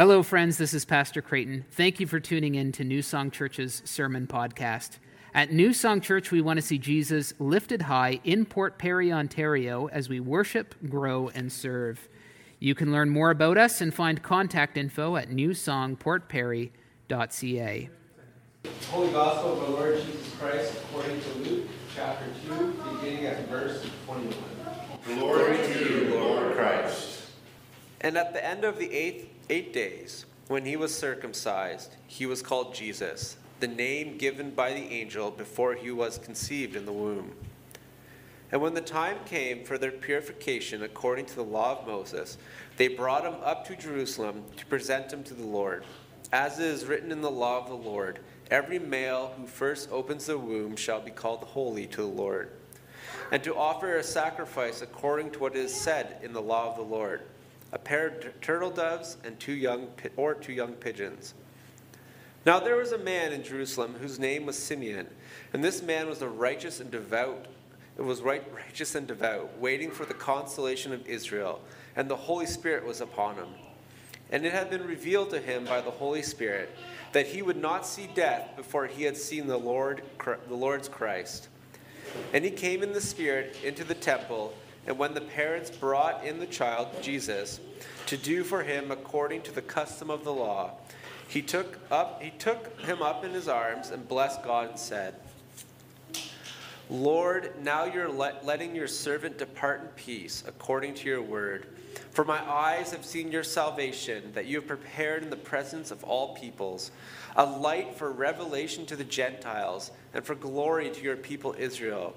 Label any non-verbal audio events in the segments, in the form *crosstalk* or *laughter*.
Hello, friends. This is Pastor Creighton. Thank you for tuning in to New Song Church's sermon podcast. At New Song Church, we want to see Jesus lifted high in Port Perry, Ontario, as we worship, grow, and serve. You can learn more about us and find contact info at newsongportperry.ca. Holy Gospel of our Lord Jesus Christ according to Luke chapter 2, beginning at verse 21. Glory to you, Lord Christ. And at the end of the eighth, eight days, when he was circumcised, he was called Jesus, the name given by the angel before he was conceived in the womb. And when the time came for their purification according to the law of Moses, they brought him up to Jerusalem to present him to the Lord. As it is written in the law of the Lord, every male who first opens the womb shall be called holy to the Lord. And to offer a sacrifice according to what is said in the law of the Lord a pair of turtle doves and two young or two young pigeons. Now there was a man in Jerusalem whose name was Simeon, and this man was a righteous and devout. It was right, *laughs* righteous and devout, waiting for the consolation of Israel, and the Holy Spirit was upon him. And it had been revealed to him by the Holy Spirit that he would not see death before he had seen the Lord, the Lord's Christ. And he came in the Spirit into the temple. And when the parents brought in the child, Jesus, to do for him according to the custom of the law, he took, up, he took him up in his arms and blessed God and said, Lord, now you're let, letting your servant depart in peace according to your word. For my eyes have seen your salvation, that you have prepared in the presence of all peoples, a light for revelation to the Gentiles, and for glory to your people Israel.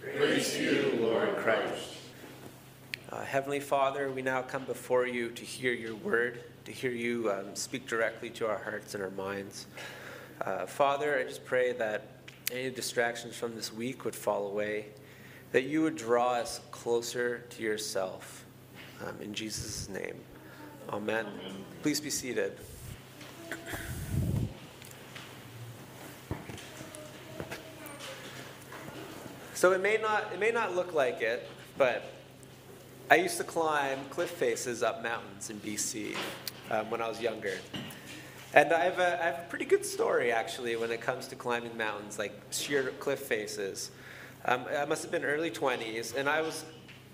Praise to you, Lord Christ. Uh, Heavenly Father, we now come before you to hear your word, to hear you um, speak directly to our hearts and our minds. Uh, Father, I just pray that any distractions from this week would fall away, that you would draw us closer to yourself. Um, in Jesus' name, amen. amen. Please be seated. So it may not it may not look like it, but I used to climb cliff faces up mountains in BC um, when I was younger. And I have, a, I have a pretty good story actually when it comes to climbing mountains, like sheer cliff faces. Um, I must have been early 20s, and I was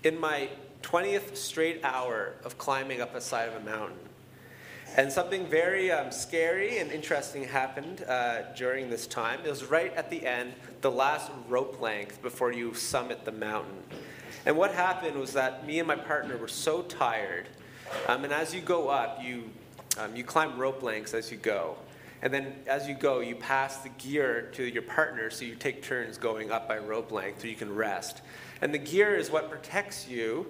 in my 20th straight hour of climbing up a side of a mountain. And something very um, scary and interesting happened uh, during this time. It was right at the end, the last rope length before you summit the mountain. And what happened was that me and my partner were so tired. Um, and as you go up, you, um, you climb rope lengths as you go. And then as you go, you pass the gear to your partner, so you take turns going up by rope length so you can rest. And the gear is what protects you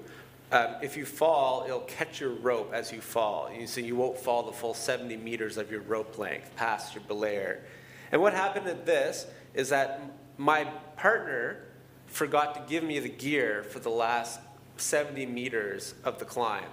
um, if you fall, it'll catch your rope as you fall. You, so you won't fall the full 70 meters of your rope length past your belayer. And what happened at this is that my partner forgot to give me the gear for the last 70 meters of the climb.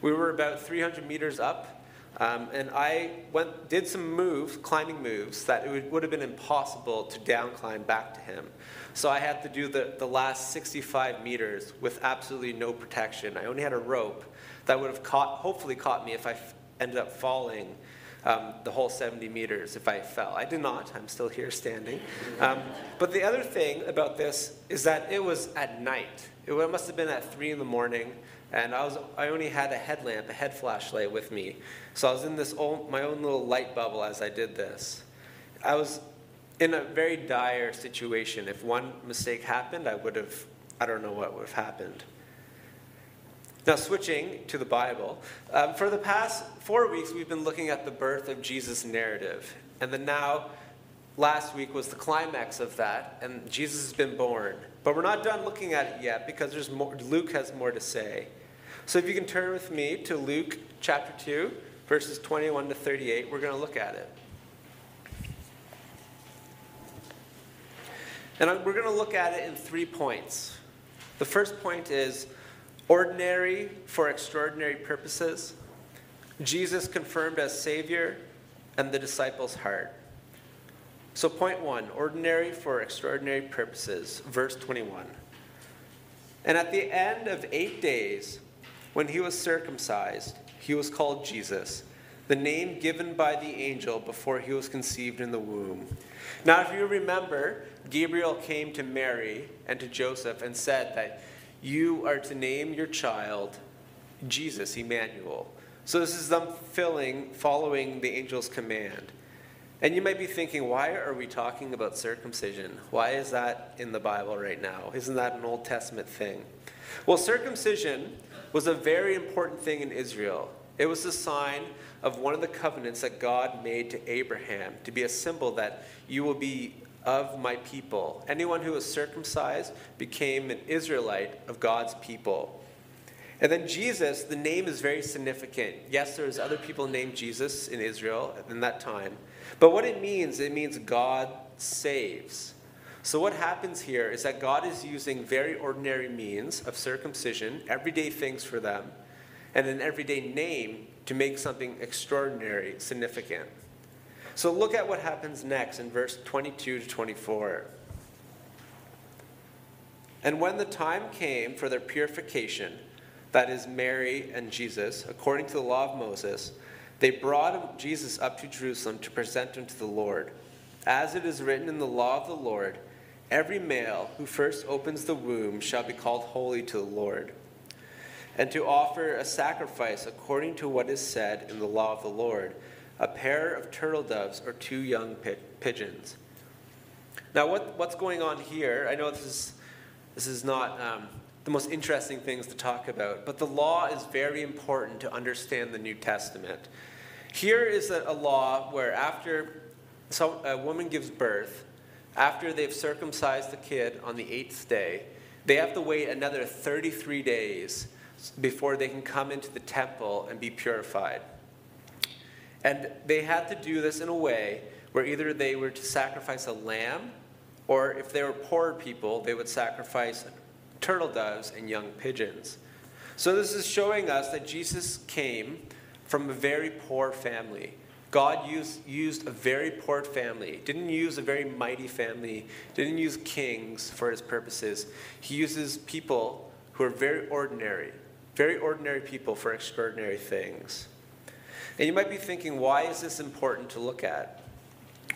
We were about 300 meters up, um, and I went, did some moves, climbing moves, that it would, would have been impossible to down climb back to him. So I had to do the, the last 65 meters with absolutely no protection. I only had a rope that would have caught, hopefully caught me if I ended up falling um, the whole 70 meters if I fell. I did not. I'm still here standing. Um, but the other thing about this is that it was at night. It must have been at 3 in the morning, and I, was, I only had a headlamp, a head flashlight with me. So I was in this old, my own little light bubble as I did this. I was in a very dire situation. If one mistake happened, I would have, I don't know what would have happened. Now, switching to the Bible, um, for the past four weeks, we've been looking at the birth of Jesus narrative. And then now, last week was the climax of that, and Jesus has been born. But we're not done looking at it yet because there's more, Luke has more to say. So if you can turn with me to Luke chapter 2, verses 21 to 38, we're going to look at it. And we're going to look at it in three points. The first point is ordinary for extraordinary purposes, Jesus confirmed as Savior, and the disciples' heart. So, point one ordinary for extraordinary purposes, verse 21. And at the end of eight days, when he was circumcised, he was called Jesus, the name given by the angel before he was conceived in the womb. Now, if you remember, Gabriel came to Mary and to Joseph and said that you are to name your child Jesus, Emmanuel. So, this is them filling, following the angel's command. And you might be thinking, why are we talking about circumcision? Why is that in the Bible right now? Isn't that an Old Testament thing? Well, circumcision was a very important thing in Israel. It was a sign of one of the covenants that God made to Abraham to be a symbol that you will be of my people. Anyone who was circumcised became an Israelite of God's people. And then Jesus, the name is very significant. Yes, there was other people named Jesus in Israel in that time. But what it means, it means God saves. So what happens here is that God is using very ordinary means of circumcision, everyday things for them, and an everyday name to make something extraordinary, significant. So look at what happens next in verse 22 to 24. And when the time came for their purification, that is Mary and Jesus, according to the law of Moses, they brought Jesus up to Jerusalem to present him to the Lord. As it is written in the law of the Lord, every male who first opens the womb shall be called holy to the Lord, and to offer a sacrifice according to what is said in the law of the Lord a pair of turtle doves or two young pigeons. Now, what, what's going on here? I know this is, this is not um, the most interesting things to talk about, but the law is very important to understand the New Testament. Here is a, a law where after so a woman gives birth, after they've circumcised the kid on the eighth day, they have to wait another 33 days before they can come into the temple and be purified. And they had to do this in a way where either they were to sacrifice a lamb, or if they were poor people, they would sacrifice turtle doves and young pigeons. So this is showing us that Jesus came from a very poor family. God used, used a very poor family, didn't use a very mighty family, didn't use kings for his purposes. He uses people who are very ordinary, very ordinary people for extraordinary things. And you might be thinking, why is this important to look at?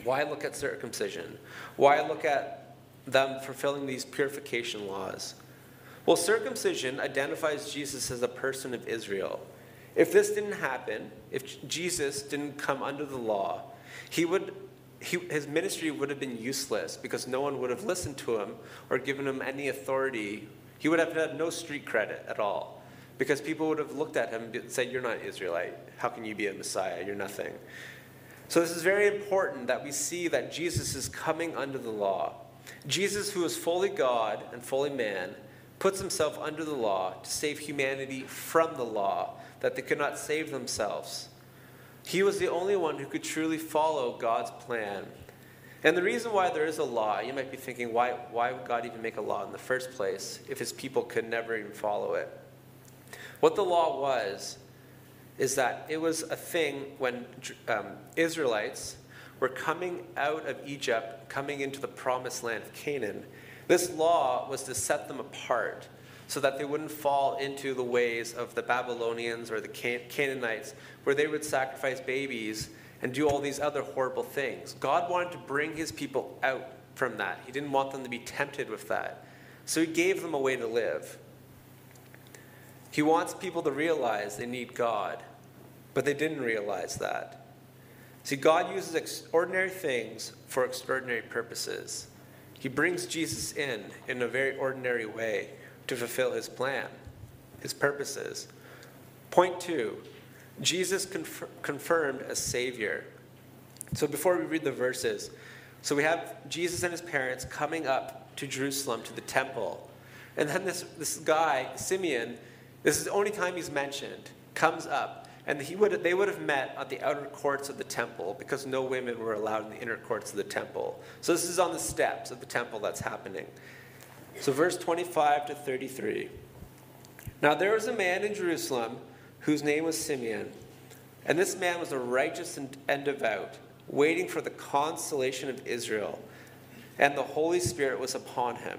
Why look at circumcision? Why look at them fulfilling these purification laws? Well, circumcision identifies Jesus as a person of Israel. If this didn't happen, if Jesus didn't come under the law, he would, he, his ministry would have been useless because no one would have listened to him or given him any authority. He would have had no street credit at all because people would have looked at him and said, You're not Israelite. How can you be a Messiah? You're nothing. So, this is very important that we see that Jesus is coming under the law. Jesus, who is fully God and fully man, puts himself under the law to save humanity from the law, that they could not save themselves. He was the only one who could truly follow God's plan. And the reason why there is a law, you might be thinking, why, why would God even make a law in the first place if his people could never even follow it? What the law was is that it was a thing when um, Israelites were coming out of Egypt, coming into the promised land of Canaan. This law was to set them apart so that they wouldn't fall into the ways of the Babylonians or the Can- Canaanites, where they would sacrifice babies and do all these other horrible things. God wanted to bring his people out from that. He didn't want them to be tempted with that. So he gave them a way to live. He wants people to realize they need God, but they didn't realize that. See, God uses extraordinary things for extraordinary purposes. He brings Jesus in in a very ordinary way to fulfill his plan, his purposes. Point two Jesus conf- confirmed as Savior. So before we read the verses, so we have Jesus and his parents coming up to Jerusalem to the temple. And then this, this guy, Simeon, this is the only time he's mentioned, comes up. And he would, they would have met at the outer courts of the temple because no women were allowed in the inner courts of the temple. So this is on the steps of the temple that's happening. So, verse 25 to 33. Now there was a man in Jerusalem whose name was Simeon. And this man was a righteous and, and devout, waiting for the consolation of Israel. And the Holy Spirit was upon him.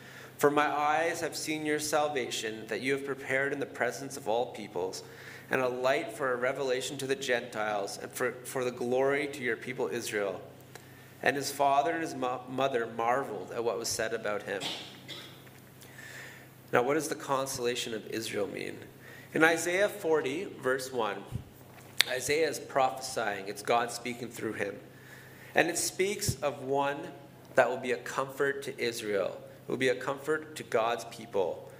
For my eyes have seen your salvation that you have prepared in the presence of all peoples, and a light for a revelation to the Gentiles, and for, for the glory to your people Israel. And his father and his mo- mother marveled at what was said about him. Now, what does the consolation of Israel mean? In Isaiah 40, verse 1, Isaiah is prophesying, it's God speaking through him. And it speaks of one that will be a comfort to Israel, it will be a comfort to God's people.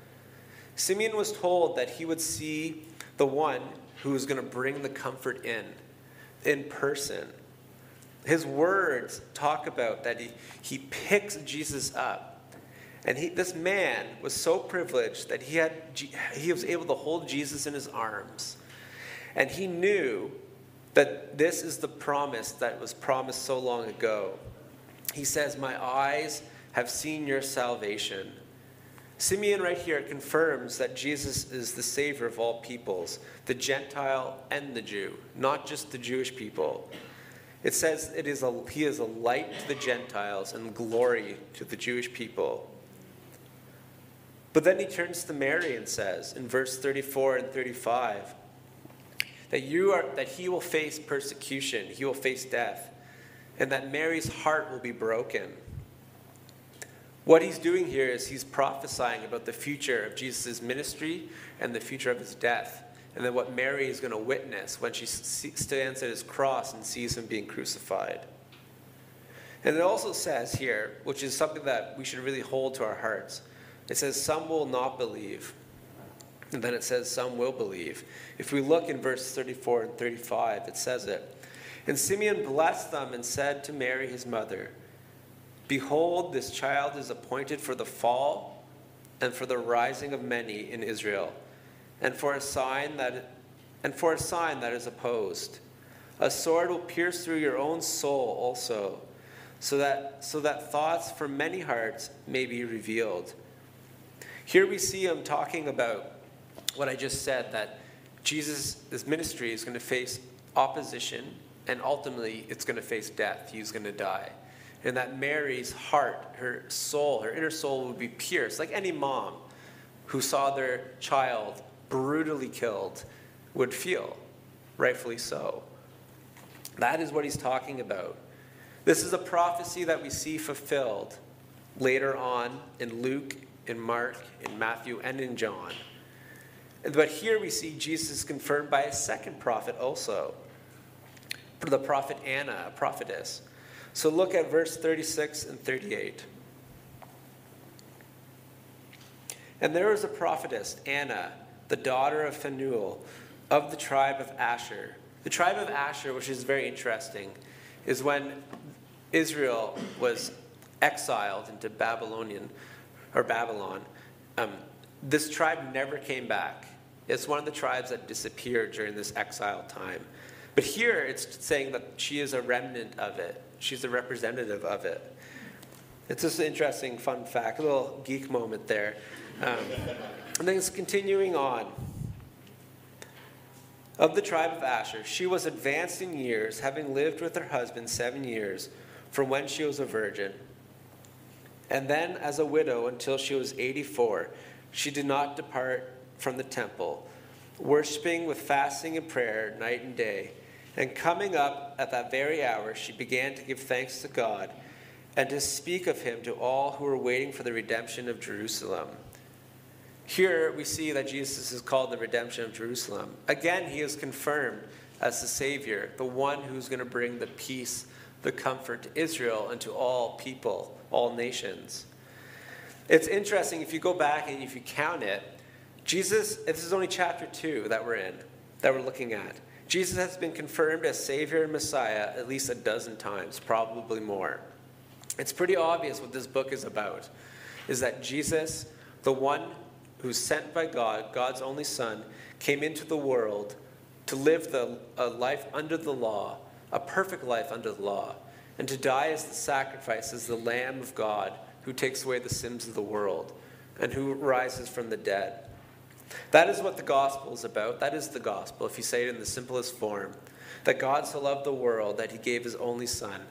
Simeon was told that he would see the one who was going to bring the comfort in, in person. His words talk about that he, he picks Jesus up. And he, this man was so privileged that he, had, he was able to hold Jesus in his arms. And he knew that this is the promise that was promised so long ago. He says, My eyes have seen your salvation. Simeon, right here, confirms that Jesus is the Savior of all peoples, the Gentile and the Jew, not just the Jewish people. It says it is a, he is a light to the Gentiles and glory to the Jewish people. But then he turns to Mary and says in verse 34 and 35 that you are that he will face persecution, he will face death, and that Mary's heart will be broken. What he's doing here is he's prophesying about the future of Jesus' ministry and the future of his death, and then what Mary is going to witness when she stands at his cross and sees him being crucified. And it also says here, which is something that we should really hold to our hearts, it says, Some will not believe. And then it says, Some will believe. If we look in verse 34 and 35, it says it. And Simeon blessed them and said to Mary, his mother, Behold, this child is appointed for the fall and for the rising of many in Israel, and for a sign that and for a sign that is opposed. A sword will pierce through your own soul also, so that so that thoughts from many hearts may be revealed. Here we see him talking about what I just said that Jesus' this ministry is going to face opposition and ultimately it's going to face death. He's going to die and that Mary's heart, her soul, her inner soul would be pierced, like any mom who saw their child brutally killed would feel, rightfully so. That is what he's talking about. This is a prophecy that we see fulfilled later on in Luke, in Mark, in Matthew, and in John. But here we see Jesus confirmed by a second prophet also, the prophet Anna, a prophetess. So look at verse 36 and 38. And there was a prophetess, Anna, the daughter of Phanuel, of the tribe of Asher. The tribe of Asher, which is very interesting, is when Israel was exiled into Babylonian or Babylon. Um, this tribe never came back. It's one of the tribes that disappeared during this exile time. But here it's saying that she is a remnant of it she's a representative of it. It's just an interesting fun fact, a little geek moment there. Um, and then it's continuing on. Of the tribe of Asher, she was advanced in years, having lived with her husband seven years from when she was a virgin. And then, as a widow until she was 84, she did not depart from the temple, worshiping with fasting and prayer night and day. And coming up at that very hour, she began to give thanks to God and to speak of him to all who were waiting for the redemption of Jerusalem. Here we see that Jesus is called the redemption of Jerusalem. Again, he is confirmed as the Savior, the one who's going to bring the peace, the comfort to Israel and to all people, all nations. It's interesting if you go back and if you count it, Jesus, this is only chapter 2 that we're in, that we're looking at. Jesus has been confirmed as Savior and Messiah at least a dozen times, probably more. It's pretty obvious what this book is about is that Jesus, the one who's sent by God, God's only Son, came into the world to live the, a life under the law, a perfect life under the law, and to die as the sacrifice, as the Lamb of God who takes away the sins of the world and who rises from the dead. That is what the gospel is about. That is the gospel, if you say it in the simplest form. That God so loved the world that he gave his only Son,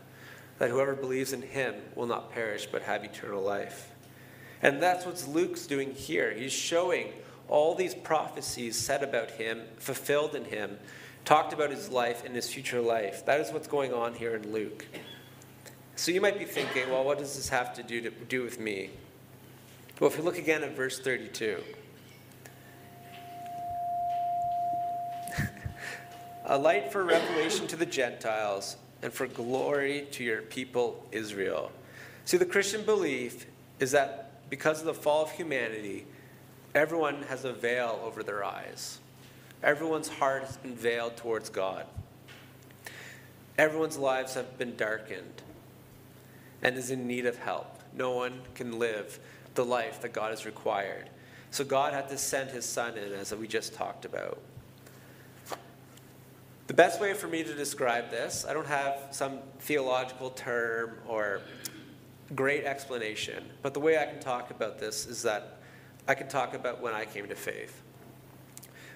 that whoever believes in him will not perish but have eternal life. And that's what Luke's doing here. He's showing all these prophecies said about him, fulfilled in him, talked about his life and his future life. That is what's going on here in Luke. So you might be thinking, well, what does this have to do, to do with me? Well, if you look again at verse 32, a light for revelation to the Gentiles and for glory to your people Israel. See, the Christian belief is that because of the fall of humanity, everyone has a veil over their eyes. Everyone's heart has been veiled towards God. Everyone's lives have been darkened and is in need of help. No one can live the life that God has required. So God had to send his son in, as we just talked about. The best way for me to describe this, I don't have some theological term or great explanation. But the way I can talk about this is that I can talk about when I came to faith.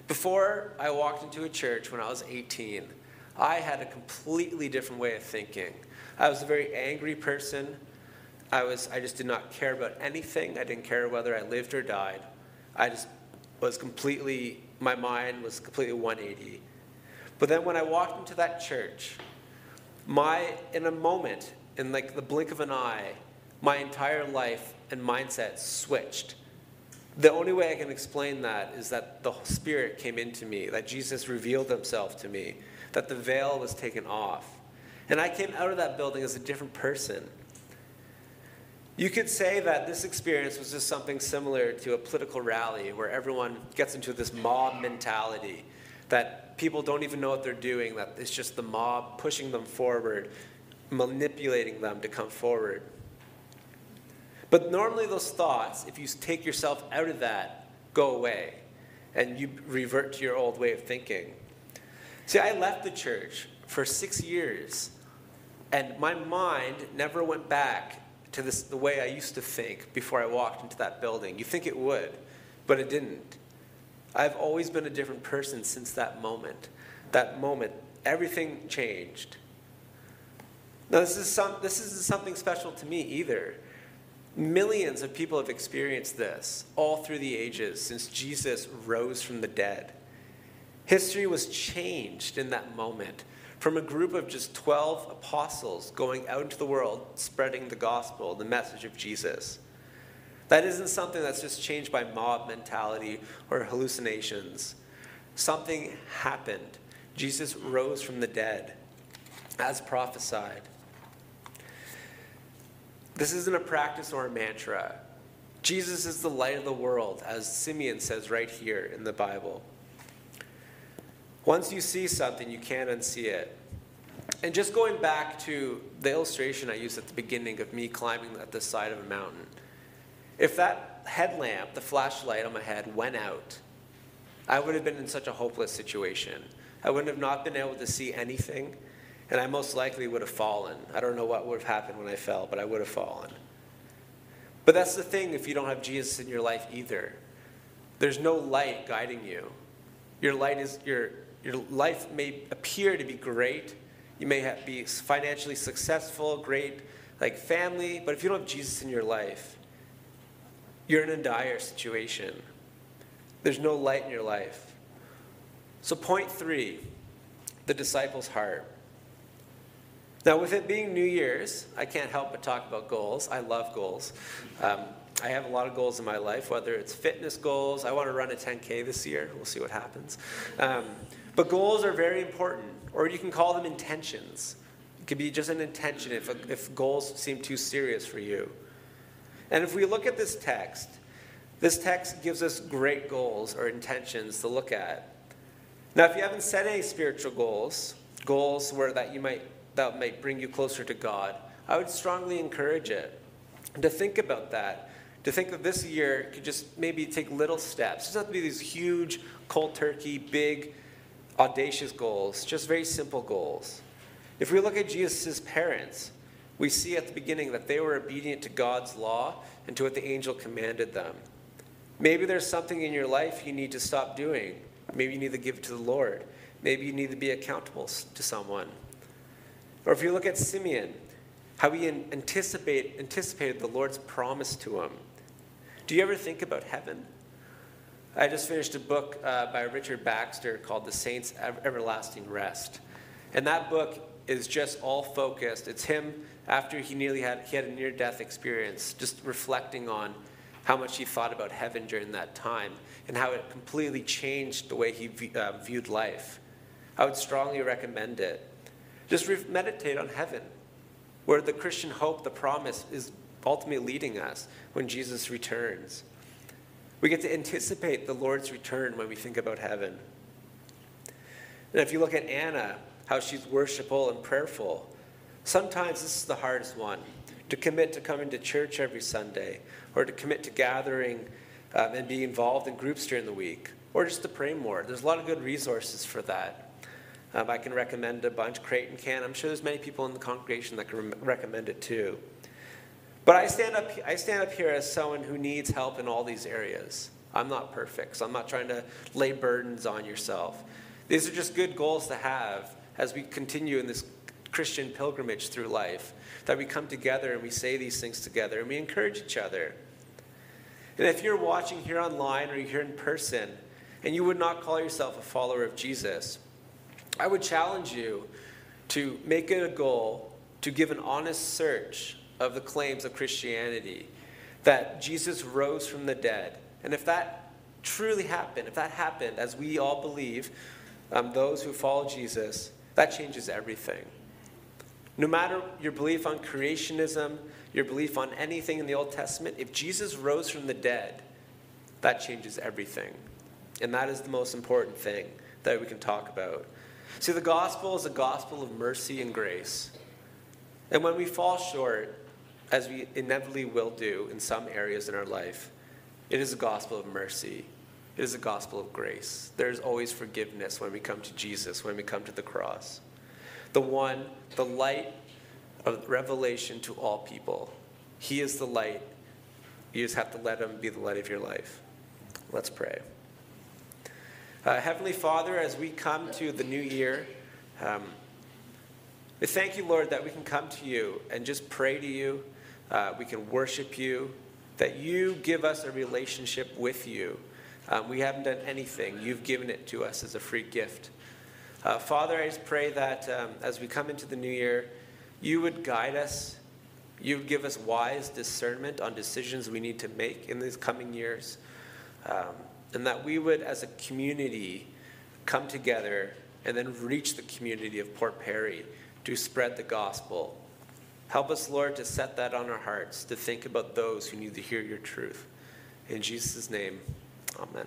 Before I walked into a church when I was 18, I had a completely different way of thinking. I was a very angry person. I, was, I just did not care about anything. I didn't care whether I lived or died. I just was completely, my mind was completely 180. But then when I walked into that church, my, in a moment, in like the blink of an eye, my entire life and mindset switched. The only way I can explain that is that the Spirit came into me, that Jesus revealed himself to me, that the veil was taken off. And I came out of that building as a different person. You could say that this experience was just something similar to a political rally where everyone gets into this mob mentality, that people don't even know what they're doing, that it's just the mob pushing them forward, manipulating them to come forward. But normally, those thoughts, if you take yourself out of that, go away and you revert to your old way of thinking. See, I left the church for six years, and my mind never went back to this, the way I used to think before I walked into that building. You think it would, but it didn't. I've always been a different person since that moment. That moment, everything changed. Now, this, is some, this isn't something special to me either. Millions of people have experienced this all through the ages since Jesus rose from the dead. History was changed in that moment from a group of just 12 apostles going out into the world spreading the gospel, the message of Jesus. That isn't something that's just changed by mob mentality or hallucinations. Something happened. Jesus rose from the dead as prophesied. This isn't a practice or a mantra. Jesus is the light of the world, as Simeon says right here in the Bible. Once you see something, you can't unsee it. And just going back to the illustration I used at the beginning of me climbing at the side of a mountain, if that headlamp, the flashlight on my head, went out, I would have been in such a hopeless situation. I wouldn't have not been able to see anything and I most likely would have fallen. I don't know what would have happened when I fell, but I would have fallen. But that's the thing if you don't have Jesus in your life either. There's no light guiding you. Your light is your your life may appear to be great. You may have, be financially successful, great like family, but if you don't have Jesus in your life, you're in a dire situation. There's no light in your life. So, point three the disciples' heart. Now, with it being New Year's, I can't help but talk about goals. I love goals. Um, I have a lot of goals in my life, whether it's fitness goals. I want to run a 10K this year. We'll see what happens. Um, but goals are very important, or you can call them intentions. It could be just an intention if, if goals seem too serious for you. And if we look at this text, this text gives us great goals or intentions to look at. Now, if you haven't set any spiritual goals, goals where that you might that might bring you closer to God, I would strongly encourage it. To think about that, to think that this year could just maybe take little steps. It doesn't have to be these huge, cold turkey, big, audacious goals, just very simple goals. If we look at Jesus' parents, we see at the beginning that they were obedient to God's law and to what the angel commanded them. Maybe there's something in your life you need to stop doing. Maybe you need to give it to the Lord. Maybe you need to be accountable to someone. Or if you look at Simeon, how he anticipate, anticipated the Lord's promise to him. Do you ever think about heaven? I just finished a book uh, by Richard Baxter called The Saints' Everlasting Rest. And that book is just all focused. It's him after he nearly had he had a near death experience, just reflecting on how much he thought about heaven during that time and how it completely changed the way he uh, viewed life. I would strongly recommend it. Just re- meditate on heaven, where the Christian hope, the promise, is ultimately leading us when Jesus returns. We get to anticipate the Lord's return when we think about heaven. And if you look at Anna, how she's worshipful and prayerful, sometimes this is the hardest one to commit to coming to church every Sunday, or to commit to gathering um, and be involved in groups during the week, or just to pray more. There's a lot of good resources for that. Um, I can recommend a bunch. Creighton can. I'm sure there's many people in the congregation that can re- recommend it too. But I stand up. I stand up here as someone who needs help in all these areas. I'm not perfect, so I'm not trying to lay burdens on yourself. These are just good goals to have as we continue in this Christian pilgrimage through life. That we come together and we say these things together and we encourage each other. And if you're watching here online or you're here in person and you would not call yourself a follower of Jesus, I would challenge you to make it a goal to give an honest search of the claims of Christianity that Jesus rose from the dead. And if that truly happened, if that happened, as we all believe, um, those who follow Jesus, that changes everything. No matter your belief on creationism, your belief on anything in the Old Testament, if Jesus rose from the dead, that changes everything. And that is the most important thing that we can talk about. See, the gospel is a gospel of mercy and grace. And when we fall short, as we inevitably will do in some areas in our life, it is a gospel of mercy. It is a gospel of grace. There is always forgiveness when we come to Jesus, when we come to the cross. The one, the light of revelation to all people. He is the light. You just have to let him be the light of your life. Let's pray. Uh, Heavenly Father, as we come to the new year, um, we thank you, Lord, that we can come to you and just pray to you. Uh, we can worship you, that you give us a relationship with you. Um, we haven't done anything. You've given it to us as a free gift. Uh, Father, I just pray that um, as we come into the new year, you would guide us. You would give us wise discernment on decisions we need to make in these coming years. Um, and that we would, as a community, come together and then reach the community of Port Perry to spread the gospel. Help us, Lord, to set that on our hearts, to think about those who need to hear your truth. In Jesus' name, amen.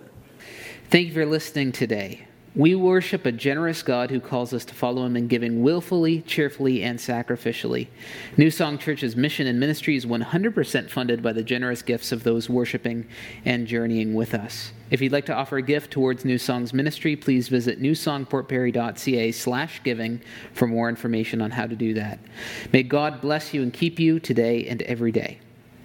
Thank you for listening today. We worship a generous God who calls us to follow him in giving willfully, cheerfully, and sacrificially. New Song Church's mission and ministry is 100% funded by the generous gifts of those worshiping and journeying with us. If you'd like to offer a gift towards New Song's ministry, please visit newsongportperry.ca slash giving for more information on how to do that. May God bless you and keep you today and every day.